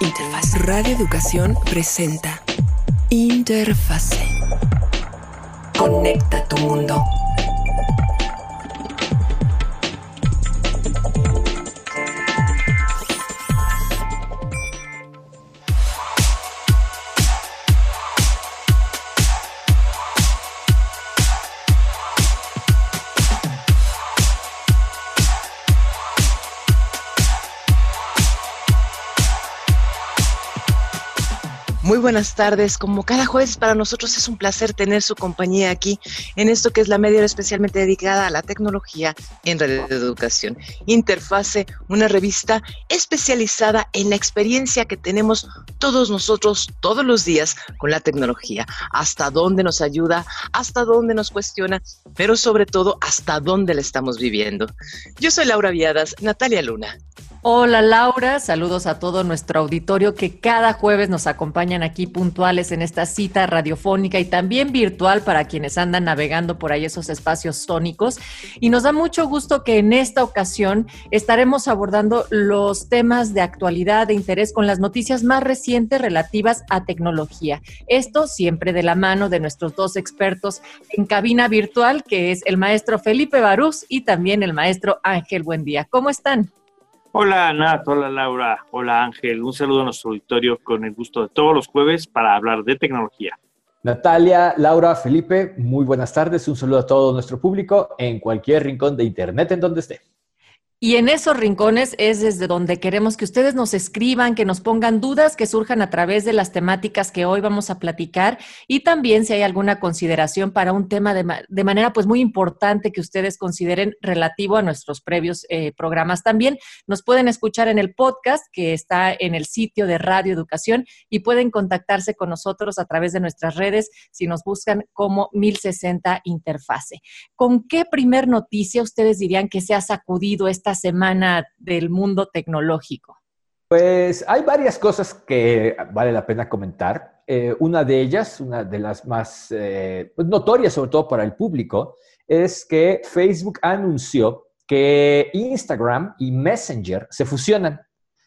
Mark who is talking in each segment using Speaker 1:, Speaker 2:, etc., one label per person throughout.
Speaker 1: Interfaz. Radio Educación presenta Interfase. Conecta tu mundo.
Speaker 2: Buenas tardes. Como cada jueves para nosotros es un placer tener su compañía aquí en esto que es la media especialmente dedicada a la tecnología en Radio Educación. Interfase, una revista especializada en la experiencia que tenemos todos nosotros todos los días con la tecnología. Hasta dónde nos ayuda, hasta dónde nos cuestiona, pero sobre todo hasta dónde la estamos viviendo. Yo soy Laura Viadas, Natalia Luna.
Speaker 3: Hola Laura, saludos a todo nuestro auditorio que cada jueves nos acompañan aquí puntuales en esta cita radiofónica y también virtual para quienes andan navegando por ahí esos espacios sónicos. Y nos da mucho gusto que en esta ocasión estaremos abordando los temas de actualidad, de interés con las noticias más recientes relativas a tecnología. Esto siempre de la mano de nuestros dos expertos en cabina virtual, que es el maestro Felipe Barús y también el maestro Ángel Buendía. ¿Cómo están?
Speaker 4: Hola Nat, hola Laura, hola Ángel, un saludo a nuestro auditorio con el gusto de todos los jueves para hablar de tecnología.
Speaker 5: Natalia, Laura, Felipe, muy buenas tardes, un saludo a todo nuestro público en cualquier rincón de Internet en donde esté.
Speaker 3: Y en esos rincones es desde donde queremos que ustedes nos escriban, que nos pongan dudas que surjan a través de las temáticas que hoy vamos a platicar y también si hay alguna consideración para un tema de, manera pues muy importante que ustedes consideren relativo a nuestros previos eh, programas. También nos pueden escuchar en el podcast que está en el sitio de Radio Educación y pueden contactarse con nosotros a través de nuestras redes si nos buscan como 1060 Interfase. ¿Con qué primer noticia ustedes dirían que se ha sacudido esta semana del mundo tecnológico?
Speaker 5: Pues hay varias cosas que vale la pena comentar. Eh, una de ellas, una de las más eh, pues, notorias, sobre todo para el público, es que Facebook anunció que Instagram y Messenger se fusionan.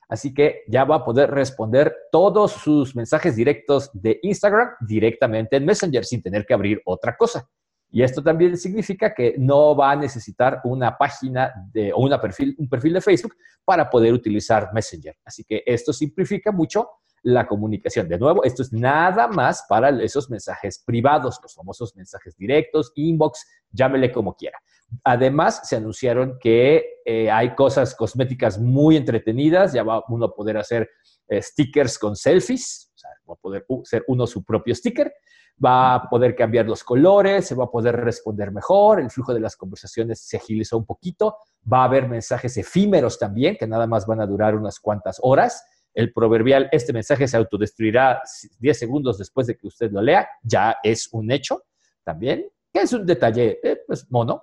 Speaker 5: Así que ya va a poder responder todos sus mensajes directos de Instagram directamente en Messenger sin tener que abrir otra cosa. Y esto también significa que no va a necesitar una página de, o una perfil, un perfil de Facebook para poder utilizar Messenger. Así que esto simplifica mucho la comunicación. De nuevo, esto es nada más para esos mensajes privados, los famosos mensajes directos, inbox, llámele como quiera. Además, se anunciaron que eh, hay cosas cosméticas muy entretenidas, ya va uno a poder hacer eh, stickers con selfies, o sea, va a poder ser uno su propio sticker va a poder cambiar los colores, se va a poder responder mejor, el flujo de las conversaciones se agilizó un poquito, va a haber mensajes efímeros también, que nada más van a durar unas cuantas horas. El proverbial, este mensaje se autodestruirá 10 segundos después de que usted lo lea, ya es un hecho también, que es un detalle, eh, pues mono.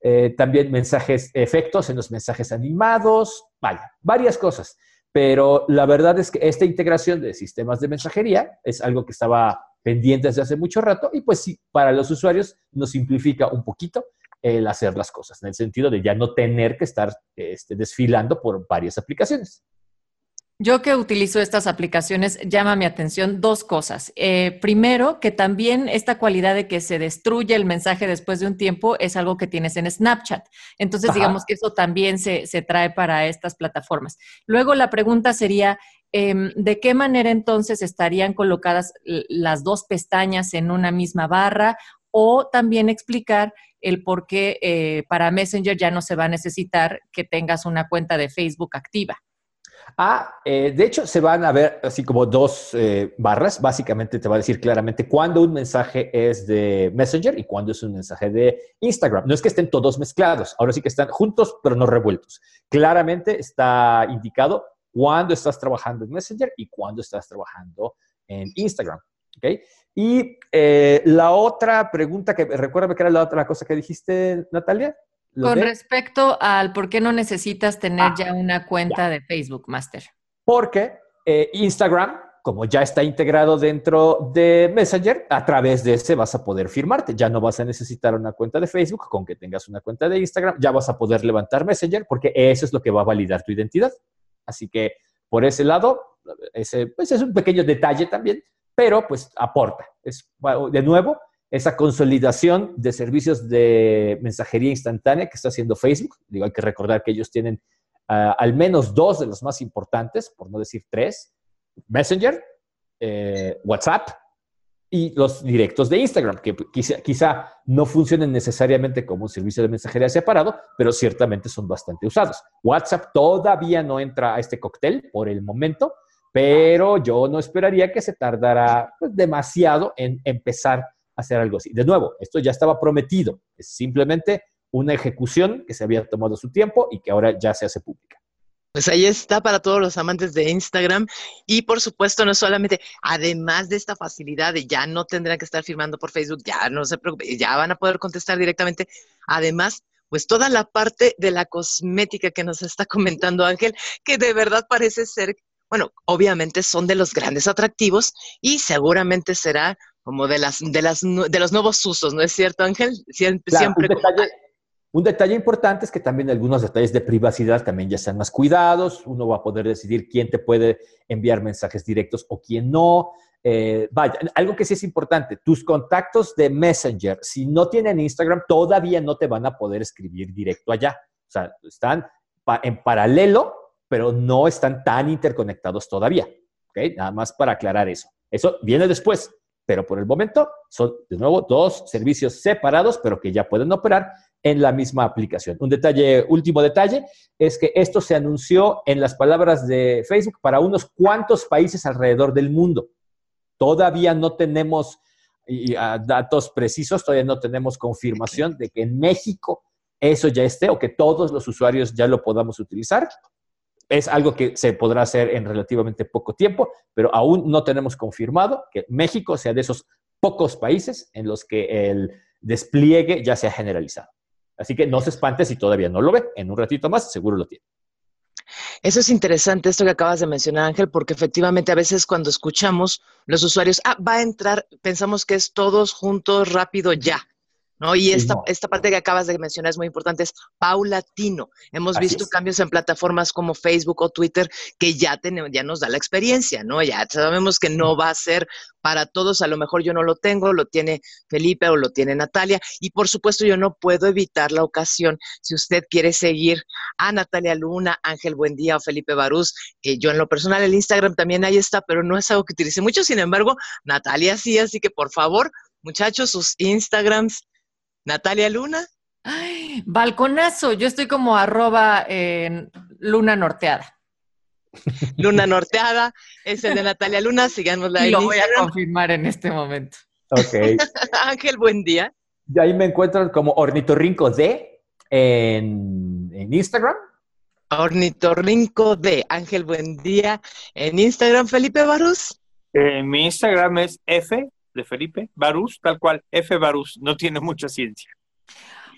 Speaker 5: Eh, también mensajes, efectos en los mensajes animados, vaya, varias cosas. Pero la verdad es que esta integración de sistemas de mensajería es algo que estaba pendiente desde hace mucho rato y pues sí, para los usuarios nos simplifica un poquito el hacer las cosas, en el sentido de ya no tener que estar este, desfilando por varias aplicaciones.
Speaker 3: Yo que utilizo estas aplicaciones llama mi atención dos cosas. Eh, primero, que también esta cualidad de que se destruye el mensaje después de un tiempo es algo que tienes en Snapchat. Entonces, digamos que eso también se, se, trae para estas plataformas. Luego, la pregunta sería, Em, ¿de qué manera entonces estarían colocadas las dos pestañas en una misma barra? O también explicar el por qué eh, para Messenger ya no se va a necesitar que tengas una cuenta de Facebook activa.
Speaker 5: Ah, eh, de hecho, se van a ver así como dos eh, barras. Básicamente te va a decir claramente cuándo un mensaje es de Messenger y cuándo es un mensaje de Instagram. No es que estén todos mezclados, ahora sí que están juntos, pero no revueltos. Claramente está indicado cuando estás trabajando en Messenger y cuando estás trabajando en Instagram. ¿okay? Y eh, la otra pregunta que, recuérdame que era la otra cosa que dijiste, Natalia.
Speaker 3: Con respecto al por qué no necesitas tener ah, ya una cuenta de Facebook Master.
Speaker 5: Porque eh, Instagram como ya está integrado dentro de Messenger, a través de ese vas a poder firmarte. Ya no vas a necesitar una cuenta de Facebook, con que tengas una cuenta de Instagram, ya vas a poder levantar Messenger porque eso es lo que va a validar tu identidad. Así que por ese lado, ese pues es un pequeño detalle también, pero pues aporta. Es, de nuevo, esa consolidación de servicios de mensajería instantánea que está haciendo Facebook. Hay que recordar que ellos tienen ah, al menos dos de los más importantes, por no decir tres, Messenger, eh, WhatsApp y los directos de Instagram, que quizá, no funcionen necesariamente como un servicio de mensajería separado, pero ciertamente son bastante usados. WhatsApp todavía no entra a este cóctel por el momento, pero yo no esperaría que se tardara pues, demasiado en empezar hacer algo así. De nuevo, esto ya estaba prometido, es simplemente una ejecución que se había tomado su tiempo y que ahora ya se hace pública.
Speaker 2: Pues ahí está para todos los amantes de Instagram y por supuesto no solamente, además de esta facilidad ya no tendrán que estar firmando por Facebook, ya no se preocupen, ya van a poder contestar directamente, además pues toda la parte de la cosmética que nos está comentando Ángel, que de verdad parece ser, bueno, obviamente son de los grandes atractivos y seguramente será como de las de las de los nuevos usos, ¿no es cierto, Ángel?
Speaker 5: Siempre, siempre un detalle importante es que también algunos detalles de privacidad también ya están más cuidados. Uno va a poder decidir quién te puede enviar mensajes directos o quién no. Eh, vaya, algo que sí es importante, tus contactos de Messenger, si no tienen Instagram, todavía no te van a poder escribir directo allá. O sea, están en paralelo, pero no están tan interconectados todavía. Nada más para aclarar eso. Eso viene después, pero por el momento son, de nuevo, dos servicios separados, pero que ya pueden operar en la misma aplicación. Un detalle, último detalle, es que esto se anunció en las palabras de Facebook para unos cuantos países alrededor del mundo. Todavía no tenemos ah, datos precisos, todavía no tenemos confirmación de que en México eso ya esté o que todos los usuarios ya lo podamos utilizar. Es algo que se podrá hacer en relativamente poco tiempo, pero aún no tenemos confirmado que México sea de esos pocos países en los que el despliegue ya se ha generalizado. Así que no se espante si todavía no lo ve. En un ratito más seguro lo tiene.
Speaker 2: Eso es interesante, esto que acabas de mencionar, Ángel, porque efectivamente a veces cuando escuchamos los usuarios, ah, va a entrar, pensamos que es todos juntos, rápido, ya. ¿No? Y esta, esta parte que acabas de mencionar es muy importante, es paulatino. Hemos visto cambios en plataformas como Facebook o Twitter que ya, tenemos, ya nos da la experiencia, ¿no? Ya sabemos que no va a ser para todos, a lo mejor yo no lo tengo, lo tiene Felipe o lo tiene Natalia, y por supuesto yo no puedo evitar la ocasión, si usted quiere seguir a Natalia Luna, Ángel Buendía o Felipe Barús, eh, yo en lo personal el Instagram también ahí está, pero no es algo que utilice mucho, sin embargo, Natalia sí, así que por favor, muchachos, sus Instagrams Natalia Luna.
Speaker 3: Ay, balconazo, yo estoy como arroba luna norteada.
Speaker 2: Luna norteada, es el de Natalia Luna, síganosla
Speaker 3: y Lo voy a confirmar en este momento.
Speaker 5: Ok.
Speaker 2: Ángel, buen día.
Speaker 5: De ahí me encuentran como Ornitorrinco D en, en Instagram.
Speaker 2: Ornitorrinco D, Ángel, buen día. En Instagram, Felipe Barús.
Speaker 4: Eh, mi Instagram es F de Felipe, Barús, tal cual, F. Barús, no tiene mucha ciencia.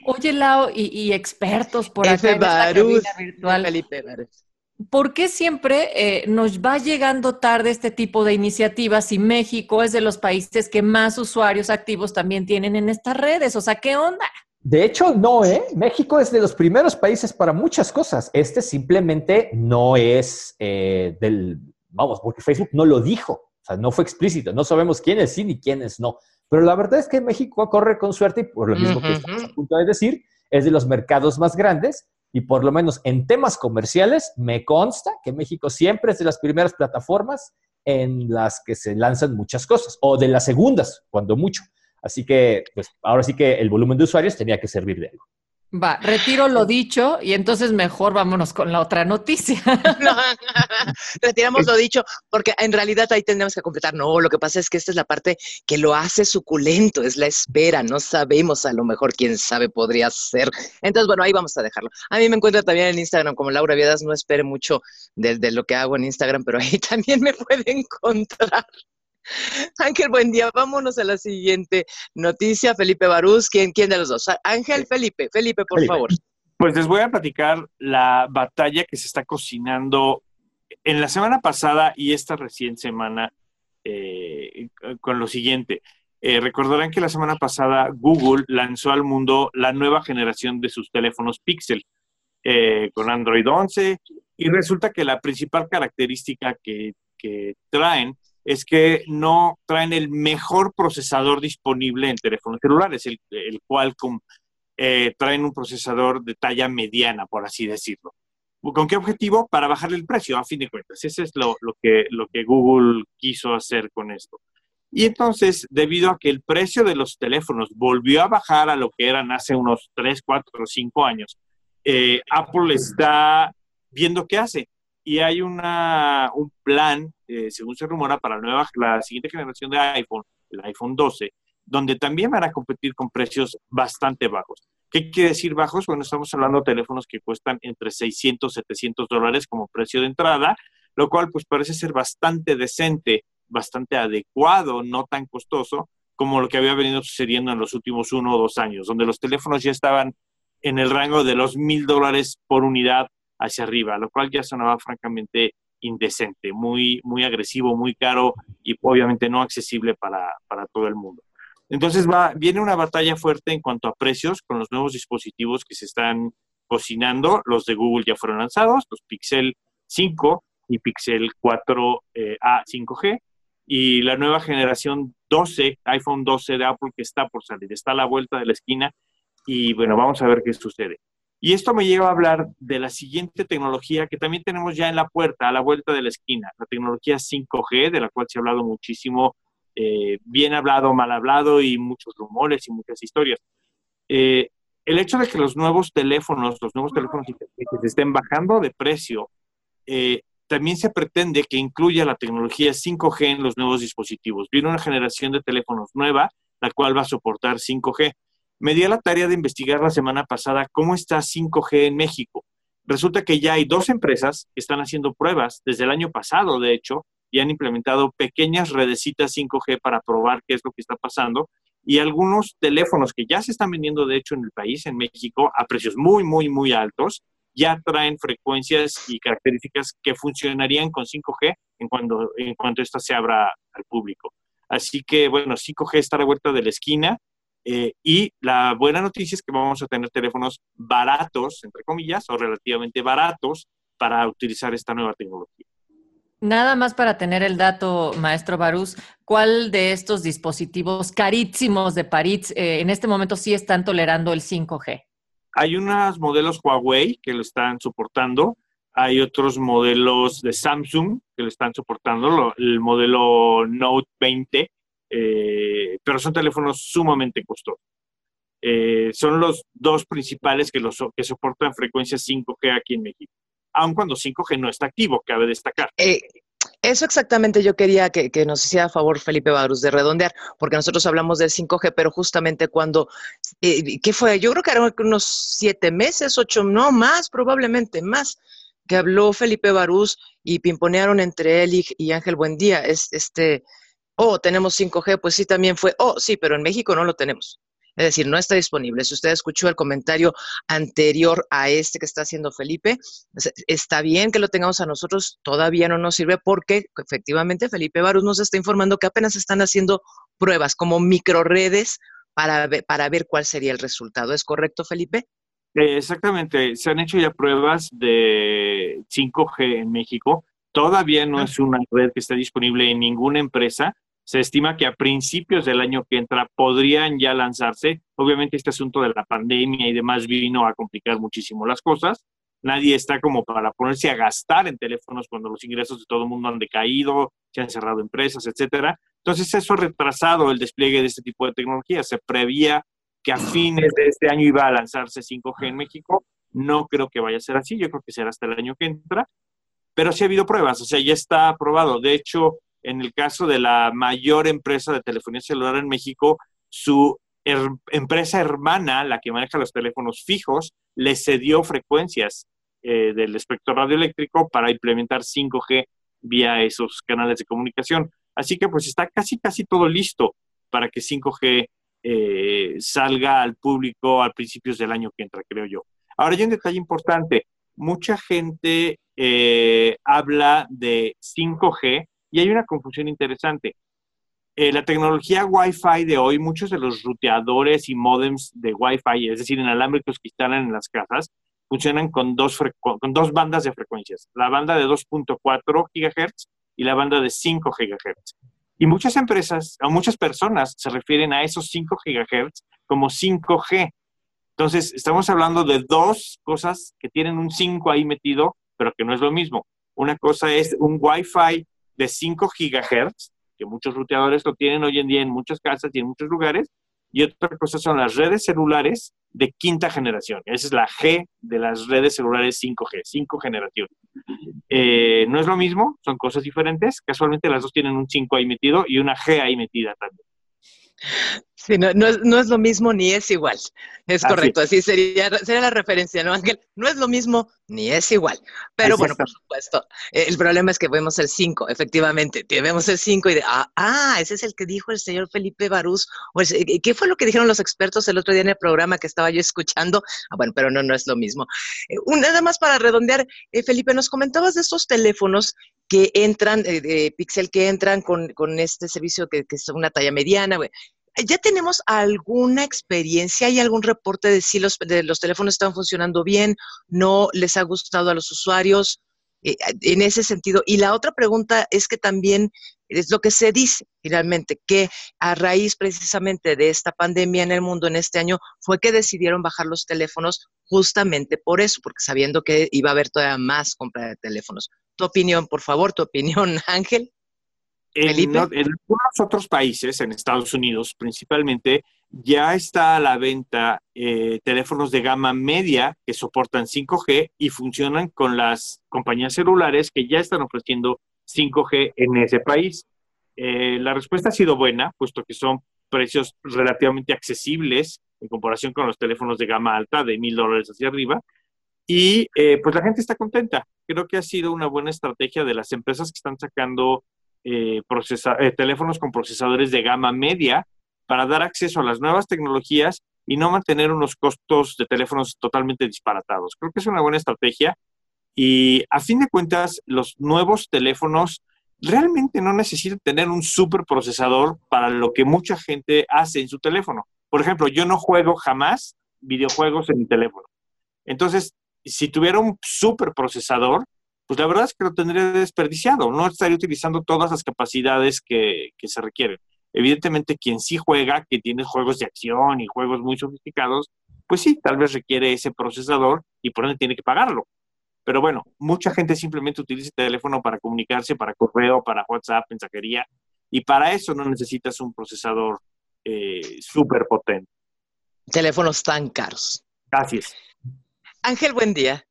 Speaker 3: Oye, Lau, y, expertos por F. acá virtual. Felipe Barús. ¿Por qué siempre eh, nos va llegando tarde este tipo de iniciativas y México es de los países que más usuarios activos también tienen en estas redes? O sea, ¿qué onda?
Speaker 5: De hecho, no, ¿eh? México es de los primeros países para muchas cosas. Este simplemente no es eh, del, vamos, porque Facebook no lo dijo sea, no fue explícito, no sabemos quiénes sí ni quiénes no. Pero la verdad es que México corre con suerte y por lo mismo que estamos a punto de decir, es de los mercados más grandes y por lo menos en temas comerciales me consta que México siempre es de las primeras plataformas en las que se lanzan muchas cosas o de las segundas, cuando mucho. Así que, pues ahora sí que el volumen de usuarios tenía que servir de algo.
Speaker 3: Va, retiro lo dicho y entonces mejor vámonos con la otra noticia.
Speaker 2: retiramos lo dicho porque en realidad ahí tenemos que completar. No, lo que pasa es que esta es la parte que lo hace suculento, es la espera. No sabemos, a lo mejor, quién sabe, podría ser. Entonces, bueno, ahí vamos a dejarlo. A mí me encuentra también en Instagram como Laura Viadas. No espere mucho de, de lo que hago en Instagram, pero ahí también me puede encontrar. Ángel, buen día. Vámonos a la siguiente noticia. Felipe Barús, ¿quién, quién de los dos? Ángel, Felipe. Felipe, por favor.
Speaker 4: Pues les voy a platicar la batalla que se está cocinando en la semana pasada y esta recién semana, eh, con lo siguiente, eh, recordarán que la semana pasada Google lanzó al mundo la nueva generación de sus teléfonos Pixel eh, con Android 11 y resulta que la principal característica que, traen es que no traen el mejor procesador disponible en teléfonos celulares, el, el Qualcomm eh, traen un procesador de talla mediana, por así decirlo. ¿Con qué objetivo? Para bajarle el precio, a fin de cuentas. Ese es lo, que, lo que Google quiso hacer con esto. Y entonces, debido a que el precio de los teléfonos volvió a bajar a lo que eran hace unos 3, 4 o 5 años, eh, Apple está viendo qué hace. Y hay una, un plan, eh, según se rumora, para la, nueva, la siguiente generación de iPhone, el iPhone 12, donde también van a competir con precios bastante bajos. ¿Qué quiere decir bajos? Bueno, estamos hablando de teléfonos que cuestan entre 600 y 700 dólares como precio de entrada, lo cual pues parece ser bastante decente, bastante adecuado, no tan costoso como lo que había venido sucediendo en los últimos uno o dos años, donde los teléfonos ya estaban en el rango de los mil dólares por unidad hacia arriba, lo cual ya sonaba francamente indecente, muy, muy agresivo, muy caro y obviamente no accesible para, para todo el mundo. Entonces va, viene una batalla fuerte en cuanto a precios con los nuevos dispositivos que se están cocinando. Los de Google ya fueron lanzados, los Pixel 5 y Pixel 4 eh, A 5G. Y la nueva generación 12, iPhone 12 de Apple que está por salir, está a la vuelta de la esquina. Y bueno, vamos a ver qué sucede. Y esto me lleva a hablar de la siguiente tecnología que también tenemos ya en la puerta, a la vuelta de la esquina, la tecnología 5G, de la cual se ha hablado muchísimo eh, bien hablado, mal hablado y muchos rumores y muchas historias. Eh, el hecho de que los nuevos teléfonos, los nuevos teléfonos se estén bajando de precio, eh, también se pretende que incluya la tecnología 5G en los nuevos dispositivos. Viene una generación de teléfonos nueva, la cual va a soportar 5G. Me di a la tarea de investigar la semana pasada cómo está 5G en México. Resulta que ya hay dos empresas que están haciendo pruebas desde el año pasado, de hecho, y han implementado pequeñas redecitas 5G para probar qué es lo que está pasando. Y algunos teléfonos que ya se están vendiendo, de hecho, en el país, en México, a precios muy, muy, muy altos, ya traen frecuencias y características que funcionarían con 5G en cuanto, en esta se abra al público. Así que, bueno, 5G está a vuelta de la esquina. Eh, y la buena noticia es que vamos a tener teléfonos baratos, entre comillas, o relativamente baratos para utilizar esta nueva tecnología.
Speaker 3: Nada más para tener el dato, maestro Barús, ¿cuál de estos dispositivos carísimos de París eh, en este momento sí están tolerando el 5G?
Speaker 4: Hay unos modelos Huawei que lo están soportando, hay otros modelos de Samsung que lo están soportando, el modelo Note 20, eh, pero son teléfonos sumamente costosos. Eh, son los dos principales que, los, que soportan frecuencias 5G aquí en México aun cuando 5G no está activo, cabe destacar.
Speaker 2: Eh, eso exactamente yo quería que, nos hiciera favor Felipe Barus de redondear, porque nosotros hablamos del 5G, pero justamente cuando, ¿qué fue? Yo creo que eran unos siete meses, ocho, no más, probablemente más, que habló Felipe Barús y pimponearon entre él y, Ángel Buendía. Es, este, oh, tenemos 5G, pues sí, también fue, oh, sí, pero en México no lo tenemos. Es decir, no está disponible. Si usted escuchó el comentario anterior a este que está haciendo Felipe, está bien que lo tengamos a nosotros, todavía no nos sirve porque efectivamente Felipe Barus nos está informando que apenas están haciendo pruebas como microredes para ver, para ver cuál sería el resultado. ¿Es correcto, Felipe?
Speaker 4: Exactamente, se han hecho ya pruebas de 5G en México. Todavía no es una red que esté disponible en ninguna empresa, se estima que a principios del año que entra podrían ya lanzarse. Obviamente este asunto de la pandemia y demás vino a complicar muchísimo las cosas. Nadie está como para ponerse a gastar en teléfonos cuando los ingresos de todo el mundo han decaído, se han cerrado empresas, etcétera. Entonces eso ha retrasado el despliegue de este tipo de tecnología. Se prevía que a fines de este año iba a lanzarse 5G en México. No creo que vaya a ser así, yo creo que será hasta el año que entra. Pero sí ha habido pruebas, o sea, ya está aprobado. De hecho, en el caso de la mayor empresa de telefonía celular en México, su empresa hermana, la que maneja los teléfonos fijos, le cedió frecuencias eh, del espectro radioeléctrico para implementar 5G vía esos canales de comunicación. Así que pues está casi, casi todo listo para que 5G eh, salga al público a principios del año que entra, creo yo. Ahora hay un detalle importante. Mucha gente eh, habla de 5G y hay una confusión interesante. Eh, la tecnología Wi-Fi de hoy, muchos de los ruteadores y modems de Wi-Fi, es decir, inalámbricos que instalan en las casas, funcionan con dos, con dos bandas de frecuencias, la banda de 2.4 GHz y la banda de 5 GHz. Y muchas empresas, o muchas personas se refieren a esos 5 GHz como 5G. Entonces, estamos hablando de dos cosas que tienen un 5 ahí metido, pero que no es lo mismo. Una cosa es un Wi-Fi de 5 GHz, que muchos ruteadores lo tienen hoy en día en muchas casas y en muchos lugares, y otra cosa son las redes celulares de quinta generación. Esa es la G de las redes celulares 5G, 5 generación. Eh, no es lo mismo, son cosas diferentes. Casualmente las dos tienen un 5 ahí metido y una G ahí metida también.
Speaker 2: Sí, no, no, es, lo mismo ni es igual. Es correcto, así sería, sería la referencia, ¿no, Ángel? No es lo mismo ni es igual. Pero bueno, por supuesto, eh, el problema es que vemos el 5, efectivamente. Vemos el 5 y de, ah, ah, ese es el que dijo el señor Felipe Barús. O ¿Qué fue lo que dijeron los expertos el otro día en el programa que estaba yo escuchando? Ah, bueno, pero no, no es lo mismo. Eh, nada más para redondear, eh, Felipe, nos comentabas de estos teléfonos que entran, de Pixel, que entran con, con este servicio que, que es una talla mediana. ¿Ya tenemos alguna experiencia? ¿Hay algún reporte de si los, de los teléfonos están funcionando bien? ¿No les ha gustado a los usuarios? Eh, en ese sentido. Y la otra pregunta es que también es lo que se dice finalmente, que a raíz precisamente de esta pandemia en el mundo en este año fue que decidieron bajar los teléfonos justamente por eso, porque sabiendo que iba a haber todavía más compra de teléfonos. Tu opinión, por favor, tu opinión, Ángel.
Speaker 4: En, algunos otros países, en Estados Unidos principalmente, ya está a la venta eh, teléfonos de gama media que soportan 5G y funcionan con las compañías celulares que ya están ofreciendo 5G en ese país. Eh, la respuesta ha sido buena, puesto que son precios relativamente accesibles en comparación con los teléfonos de gama alta de mil dólares hacia arriba. Y eh, pues la gente está contenta. Creo que ha sido una buena estrategia de las empresas que están sacando eh, eh, teléfonos con procesadores de gama media para dar acceso a las nuevas tecnologías y no mantener unos costos de teléfonos totalmente disparatados. Creo que es una buena estrategia y a fin de cuentas los nuevos teléfonos realmente no necesitan tener un super procesador para lo que mucha gente hace en su teléfono. Por ejemplo, yo no juego jamás videojuegos en mi teléfono. Entonces, si tuviera un super procesador, pues la verdad es que lo tendría desperdiciado, no estaría utilizando todas las capacidades que, se requieren. Evidentemente, quien sí juega, que tiene juegos de acción y juegos muy sofisticados, pues sí, tal vez requiere ese procesador y por ende tiene que pagarlo. Pero bueno, mucha gente simplemente utiliza el teléfono para comunicarse, para correo, para WhatsApp, mensajería, y para eso no necesitas un procesador eh, súper potente.
Speaker 2: Teléfonos tan caros.
Speaker 4: Gracias.
Speaker 2: Ángel, buen día.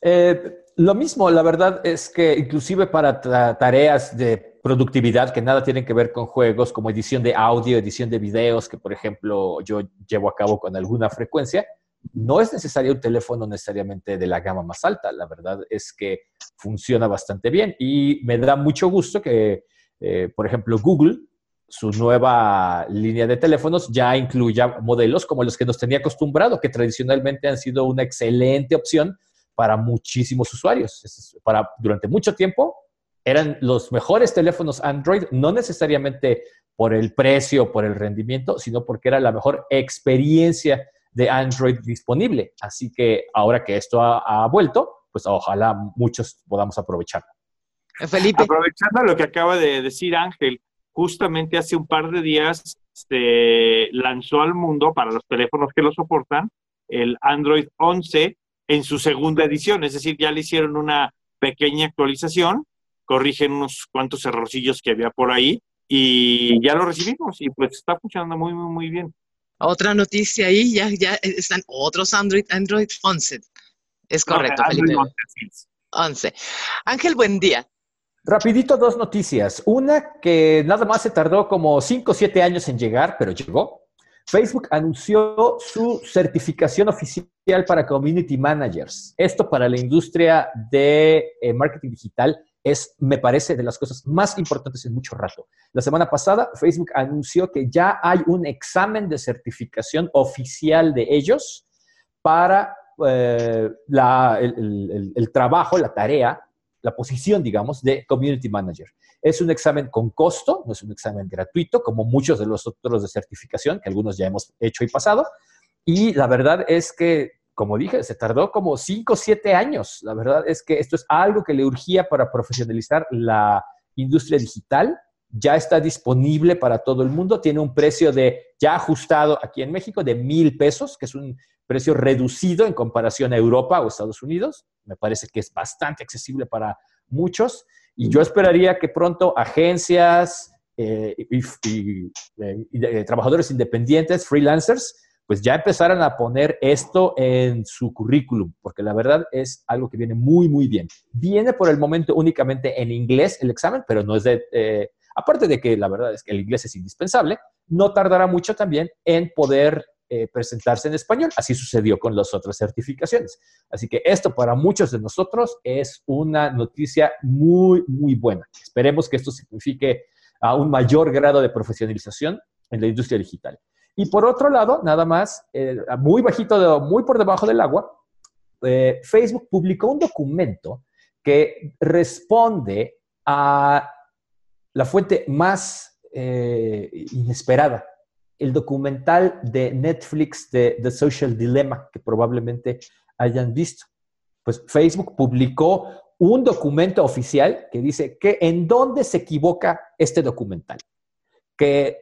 Speaker 5: Eh, lo mismo, la verdad es que inclusive para tareas de productividad que nada tienen que ver con juegos como edición de audio, edición de videos, que por ejemplo yo llevo a cabo con alguna frecuencia, no es necesario un teléfono necesariamente de la gama más alta. La verdad es que funciona bastante bien y me da mucho gusto que, eh, por ejemplo, Google, su nueva línea de teléfonos, ya incluya modelos como los que nos tenía acostumbrado, que tradicionalmente han sido una excelente opción para muchísimos usuarios. Para, durante mucho tiempo eran los mejores teléfonos Android, no necesariamente por el precio, por el rendimiento, sino porque era la mejor experiencia de Android disponible. Así que ahora que esto ha, vuelto, pues ojalá muchos podamos aprovecharlo.
Speaker 4: Felipe. Aprovechando lo que acaba de decir Ángel, justamente hace un par de días se lanzó al mundo para los teléfonos que lo soportan el Android 11 en su segunda edición, es decir, ya le hicieron una pequeña actualización, corrigen unos cuantos errorcillos que había por ahí y ya lo recibimos y pues está funcionando muy, muy, muy bien.
Speaker 2: Otra noticia ahí, ya, ya están otros Android, Android 11. Es correcto, Felipe. 11. Ángel, buen día.
Speaker 5: Rapidito dos noticias. Una que nada más se tardó como 5 o 7 años en llegar, pero llegó. Facebook anunció su certificación oficial para Community Managers. Esto para la industria de eh, marketing digital es, me parece, de las cosas más importantes en mucho rato. La semana pasada, Facebook anunció que ya hay un examen de certificación oficial de ellos para eh, la, el, el, trabajo, la tarea, la posición, digamos, de Community Manager. Es un examen con costo, no es un examen gratuito, como muchos de los otros de certificación, que algunos ya hemos hecho y pasado. Y la verdad es que, como dije, se tardó como 5 o 7 años. La verdad es que esto es algo que le urgía para profesionalizar la industria digital. Ya está disponible para todo el mundo. Tiene un precio de, ya ajustado aquí en México, de mil pesos, que es un precio reducido en comparación a Europa o Estados Unidos. Me parece que es bastante accesible para muchos. Y yo esperaría que pronto agencias eh, y, eh, trabajadores independientes, freelancers, pues ya empezaran a poner esto en su currículum, porque la verdad es algo que viene muy, muy bien. Viene por el momento únicamente en inglés el examen, pero no es de... Eh, aparte de que la verdad es que el inglés es indispensable, no tardará mucho también en poder eh, presentarse en español. Así sucedió con las otras certificaciones. Así que esto para muchos de nosotros es una noticia muy, muy buena. Esperemos que esto signifique a un mayor grado de profesionalización en la industria digital. Y por otro lado, nada más, eh, muy bajito, muy por debajo del agua, eh, Facebook publicó un documento que responde a la fuente más inesperada el documental de Netflix de The Social Dilemma, que probablemente hayan visto. Pues Facebook publicó un documento oficial que dice que en dónde se equivoca este documental. Que,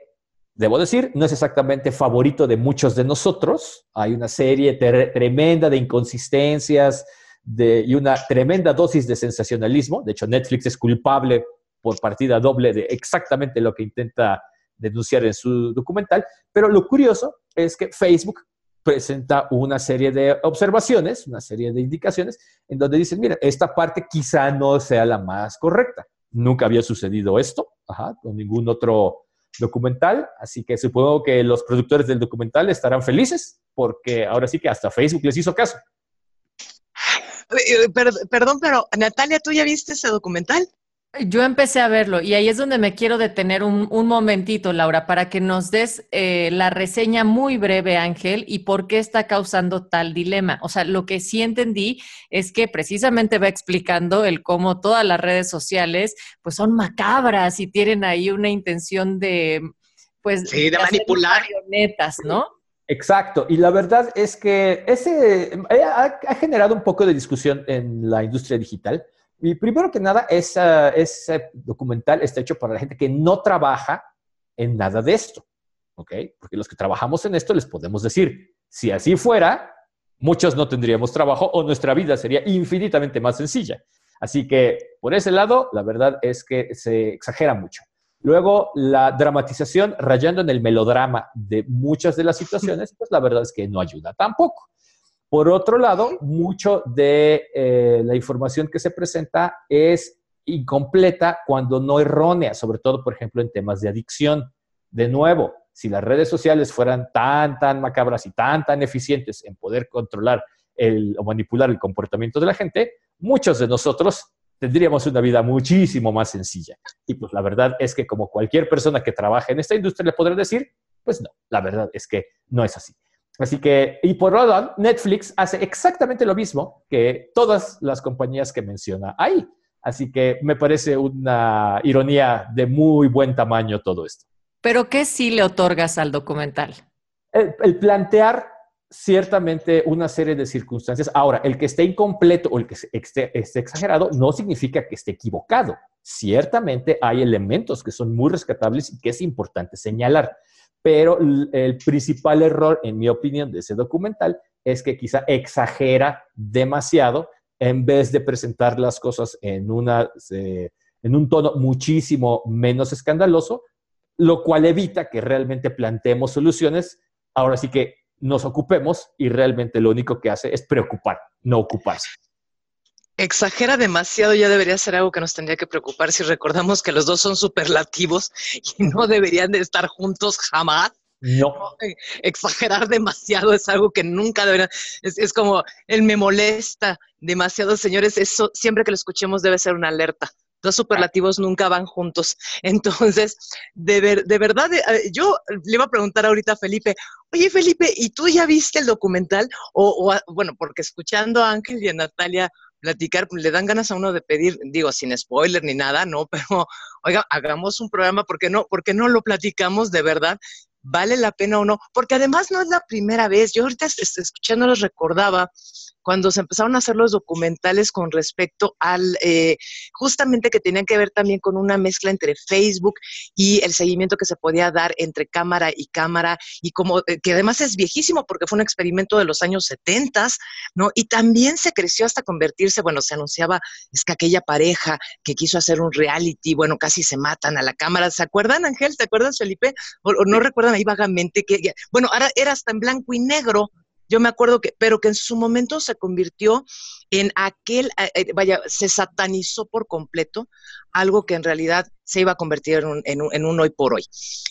Speaker 5: debo decir, no es exactamente favorito de muchos de nosotros. Hay una serie tremenda de inconsistencias y una tremenda dosis de sensacionalismo. De hecho, Netflix es culpable por partida doble de exactamente lo que intenta denunciar en su documental, pero lo curioso es que Facebook presenta una serie de observaciones, una serie de indicaciones, en donde dicen, mira, esta parte quizá no sea la más correcta. Nunca había sucedido esto con ningún otro documental, así que supongo que los productores del documental estarán felices porque ahora sí que hasta Facebook les hizo caso.
Speaker 2: Eh, perdón, pero Natalia, ¿tú ya viste ese documental?
Speaker 3: Yo empecé a verlo y ahí es donde me quiero detener un, momentito, Laura, para que nos des eh, la reseña muy breve, Ángel, y por qué está causando tal dilema. O sea, lo que sí entendí es que precisamente va explicando el cómo todas las redes sociales pues son macabras y tienen ahí una intención de pues
Speaker 2: de, manipular
Speaker 3: marionetas, ¿no?
Speaker 5: Exacto, y la verdad es que ese eh, ha generado un poco de discusión en la industria digital y primero que nada, ese, documental está hecho para la gente que no trabaja en nada de esto, ¿ok? Porque los que trabajamos en esto les podemos decir, si así fuera, muchos no tendríamos trabajo o nuestra vida sería infinitamente más sencilla. Así que por ese lado, la verdad es que se exagera mucho. Luego, la dramatización rayando en el melodrama de muchas de las situaciones, pues la verdad es que no ayuda tampoco. Por otro lado, mucho de eh, la información que se presenta es incompleta cuando no errónea, sobre todo, por ejemplo, en temas de adicción. De nuevo, si las redes sociales fueran tan, tan macabras y tan, tan eficientes en poder controlar el, o manipular el comportamiento de la gente, muchos de nosotros tendríamos una vida muchísimo más sencilla. Y pues la verdad es que como cualquier persona que trabaja en esta industria le podrá decir, pues no, la verdad es que no es así. Así que, y por otro lado, Netflix hace exactamente lo mismo que todas las compañías que menciona ahí. Así que me parece una ironía de muy buen tamaño todo esto.
Speaker 3: ¿Pero qué sí le otorgas al documental?
Speaker 5: El, plantear ciertamente una serie de circunstancias. Ahora, el que esté incompleto o el que esté, esté, exagerado no significa que esté equivocado. Ciertamente hay elementos que son muy rescatables y que es importante señalar. Pero el principal error, en mi opinión, de ese documental es que quizá exagera demasiado en vez de presentar las cosas en, una, en un tono muchísimo menos escandaloso, lo cual evita que realmente planteemos soluciones. Ahora sí que nos ocupemos y realmente lo único que hace es preocupar, no ocuparse
Speaker 2: exagera demasiado, ya debería ser algo que nos tendría que preocupar si recordamos que los dos son superlativos y no deberían de estar juntos jamás.
Speaker 5: No.
Speaker 2: Eh, exagerar demasiado es algo que nunca debería. Es, es como, él me molesta demasiado, señores. Eso siempre que lo escuchemos debe ser una alerta dos superlativos nunca van juntos. Entonces, de, de verdad, yo le iba a preguntar ahorita a Felipe, oye Felipe, ¿y tú ya viste el documental? O, bueno, porque escuchando a Ángel y a Natalia platicar, le dan ganas a uno de pedir, digo, sin spoiler ni nada, ¿no? Pero, oiga, hagamos un programa, porque no, porque no lo platicamos de verdad? ¿Vale la pena o no? Porque además no es la primera vez. Yo ahorita escuchándolos recordaba cuando se empezaron a hacer los documentales con respecto al, eh, justamente que tenían que ver también con una mezcla entre Facebook y el seguimiento que se podía dar entre cámara y cámara, y como eh, que además es viejísimo porque fue un experimento de los años 70, ¿no? Y también se creció hasta convertirse, bueno, se anunciaba, es que aquella pareja que quiso hacer un reality, bueno, casi se matan a la cámara, ¿se acuerdan, Ángel? ¿Te acuerdas, Felipe? O, no recuerdan ahí vagamente que, bueno, ahora era hasta en blanco y negro, yo me acuerdo que, pero que en su momento se convirtió en aquel, eh, eh, vaya, se satanizó por completo algo que en realidad se iba a convertir en un, en un, hoy por hoy.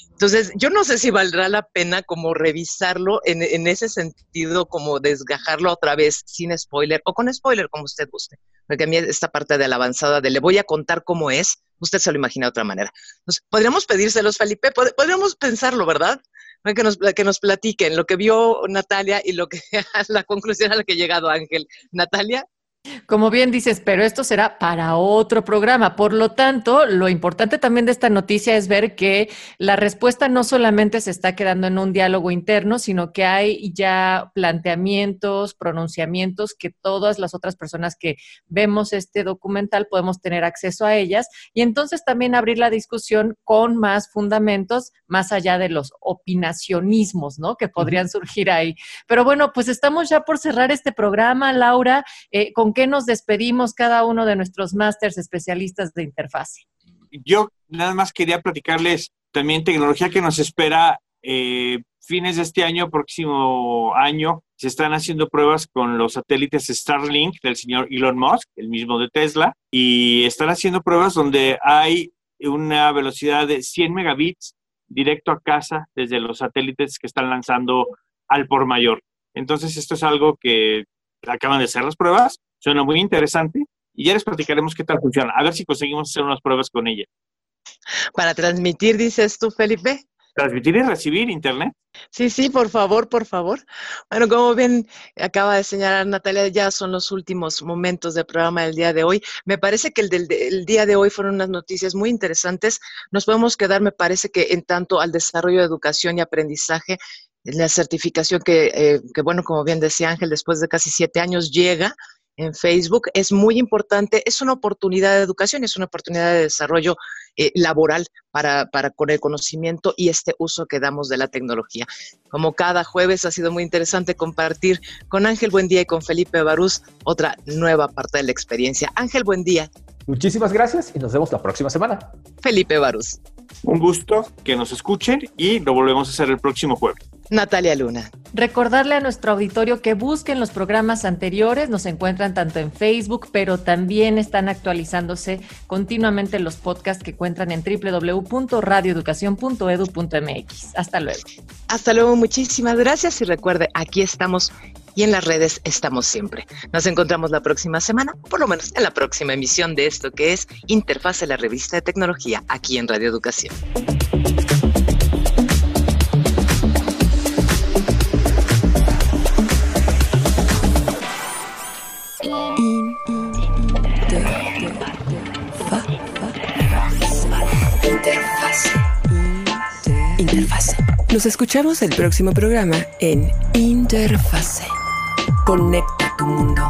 Speaker 2: Entonces, yo no sé si valdrá la pena como revisarlo en, en, ese sentido, como desgajarlo otra vez sin spoiler o con spoiler, como usted guste. Porque a mí esta parte de la avanzada de le voy a contar cómo es, usted se lo imagina de otra manera. Entonces, podríamos pedírselos, Felipe, podríamos pensarlo, ¿verdad? Que nos, que nos platiquen lo que vio Natalia y lo que la conclusión a la que ha llegado Ángel. Natalia.
Speaker 3: Como bien dices, pero esto será para otro programa. Por lo tanto, lo importante también de esta noticia es ver que la respuesta no solamente se está quedando en un diálogo interno, sino que hay ya planteamientos, pronunciamientos que todas las otras personas que vemos este documental podemos tener acceso a ellas y entonces también abrir la discusión con más fundamentos, más allá de los opinacionismos, ¿no? Que podrían surgir ahí. Pero bueno, pues estamos ya por cerrar este programa, Laura, eh, con qué nos despedimos cada uno de nuestros másters especialistas de interfase?
Speaker 4: Yo nada más quería platicarles también tecnología que nos espera eh, fines de este año, próximo año, se están haciendo pruebas con los satélites Starlink del señor Elon Musk, el mismo de Tesla, y están haciendo pruebas donde hay una velocidad de 100 megabits directo a casa desde los satélites que están lanzando al por mayor. Entonces, esto es algo que acaban de hacer las pruebas Suena muy interesante y ya les platicaremos qué tal funciona. A ver si conseguimos hacer unas pruebas con ella.
Speaker 2: Para transmitir, dices tú, Felipe.
Speaker 4: Transmitir y recibir internet.
Speaker 2: Sí, sí, por favor, por favor. Bueno, como bien acaba de señalar Natalia, ya son los últimos momentos del programa del día de hoy. Me parece que el del día de hoy fueron unas noticias muy interesantes. Nos podemos quedar, me parece que en tanto al desarrollo de educación y aprendizaje, la certificación que, eh, que bueno, como bien decía Ángel, después de casi siete años llega en Facebook es muy importante, es una oportunidad de educación, es una oportunidad de desarrollo eh, laboral para, para, con el conocimiento y este uso que damos de la tecnología. Como cada jueves ha sido muy interesante compartir con Ángel Buendía y con Felipe Barús otra nueva parte de la experiencia. Ángel Buendía.
Speaker 5: Muchísimas gracias y nos vemos la próxima semana.
Speaker 2: Felipe Barús.
Speaker 4: Un gusto que nos escuchen y lo volvemos a hacer el próximo jueves.
Speaker 2: Natalia Luna.
Speaker 3: Recordarle a nuestro auditorio que busquen los programas anteriores, nos encuentran tanto en Facebook, pero también están actualizándose continuamente los podcasts que encuentran en www.radioeducacion.edu.mx. Hasta luego.
Speaker 2: Hasta luego, muchísimas gracias y recuerde, aquí estamos y en las redes estamos siempre. Nos encontramos la próxima semana, por lo menos en la próxima emisión de esto que es Interfase, la revista de tecnología, aquí en Radio Educación.
Speaker 1: Nos escuchamos el próximo programa en Interfase. Conecta tu mundo.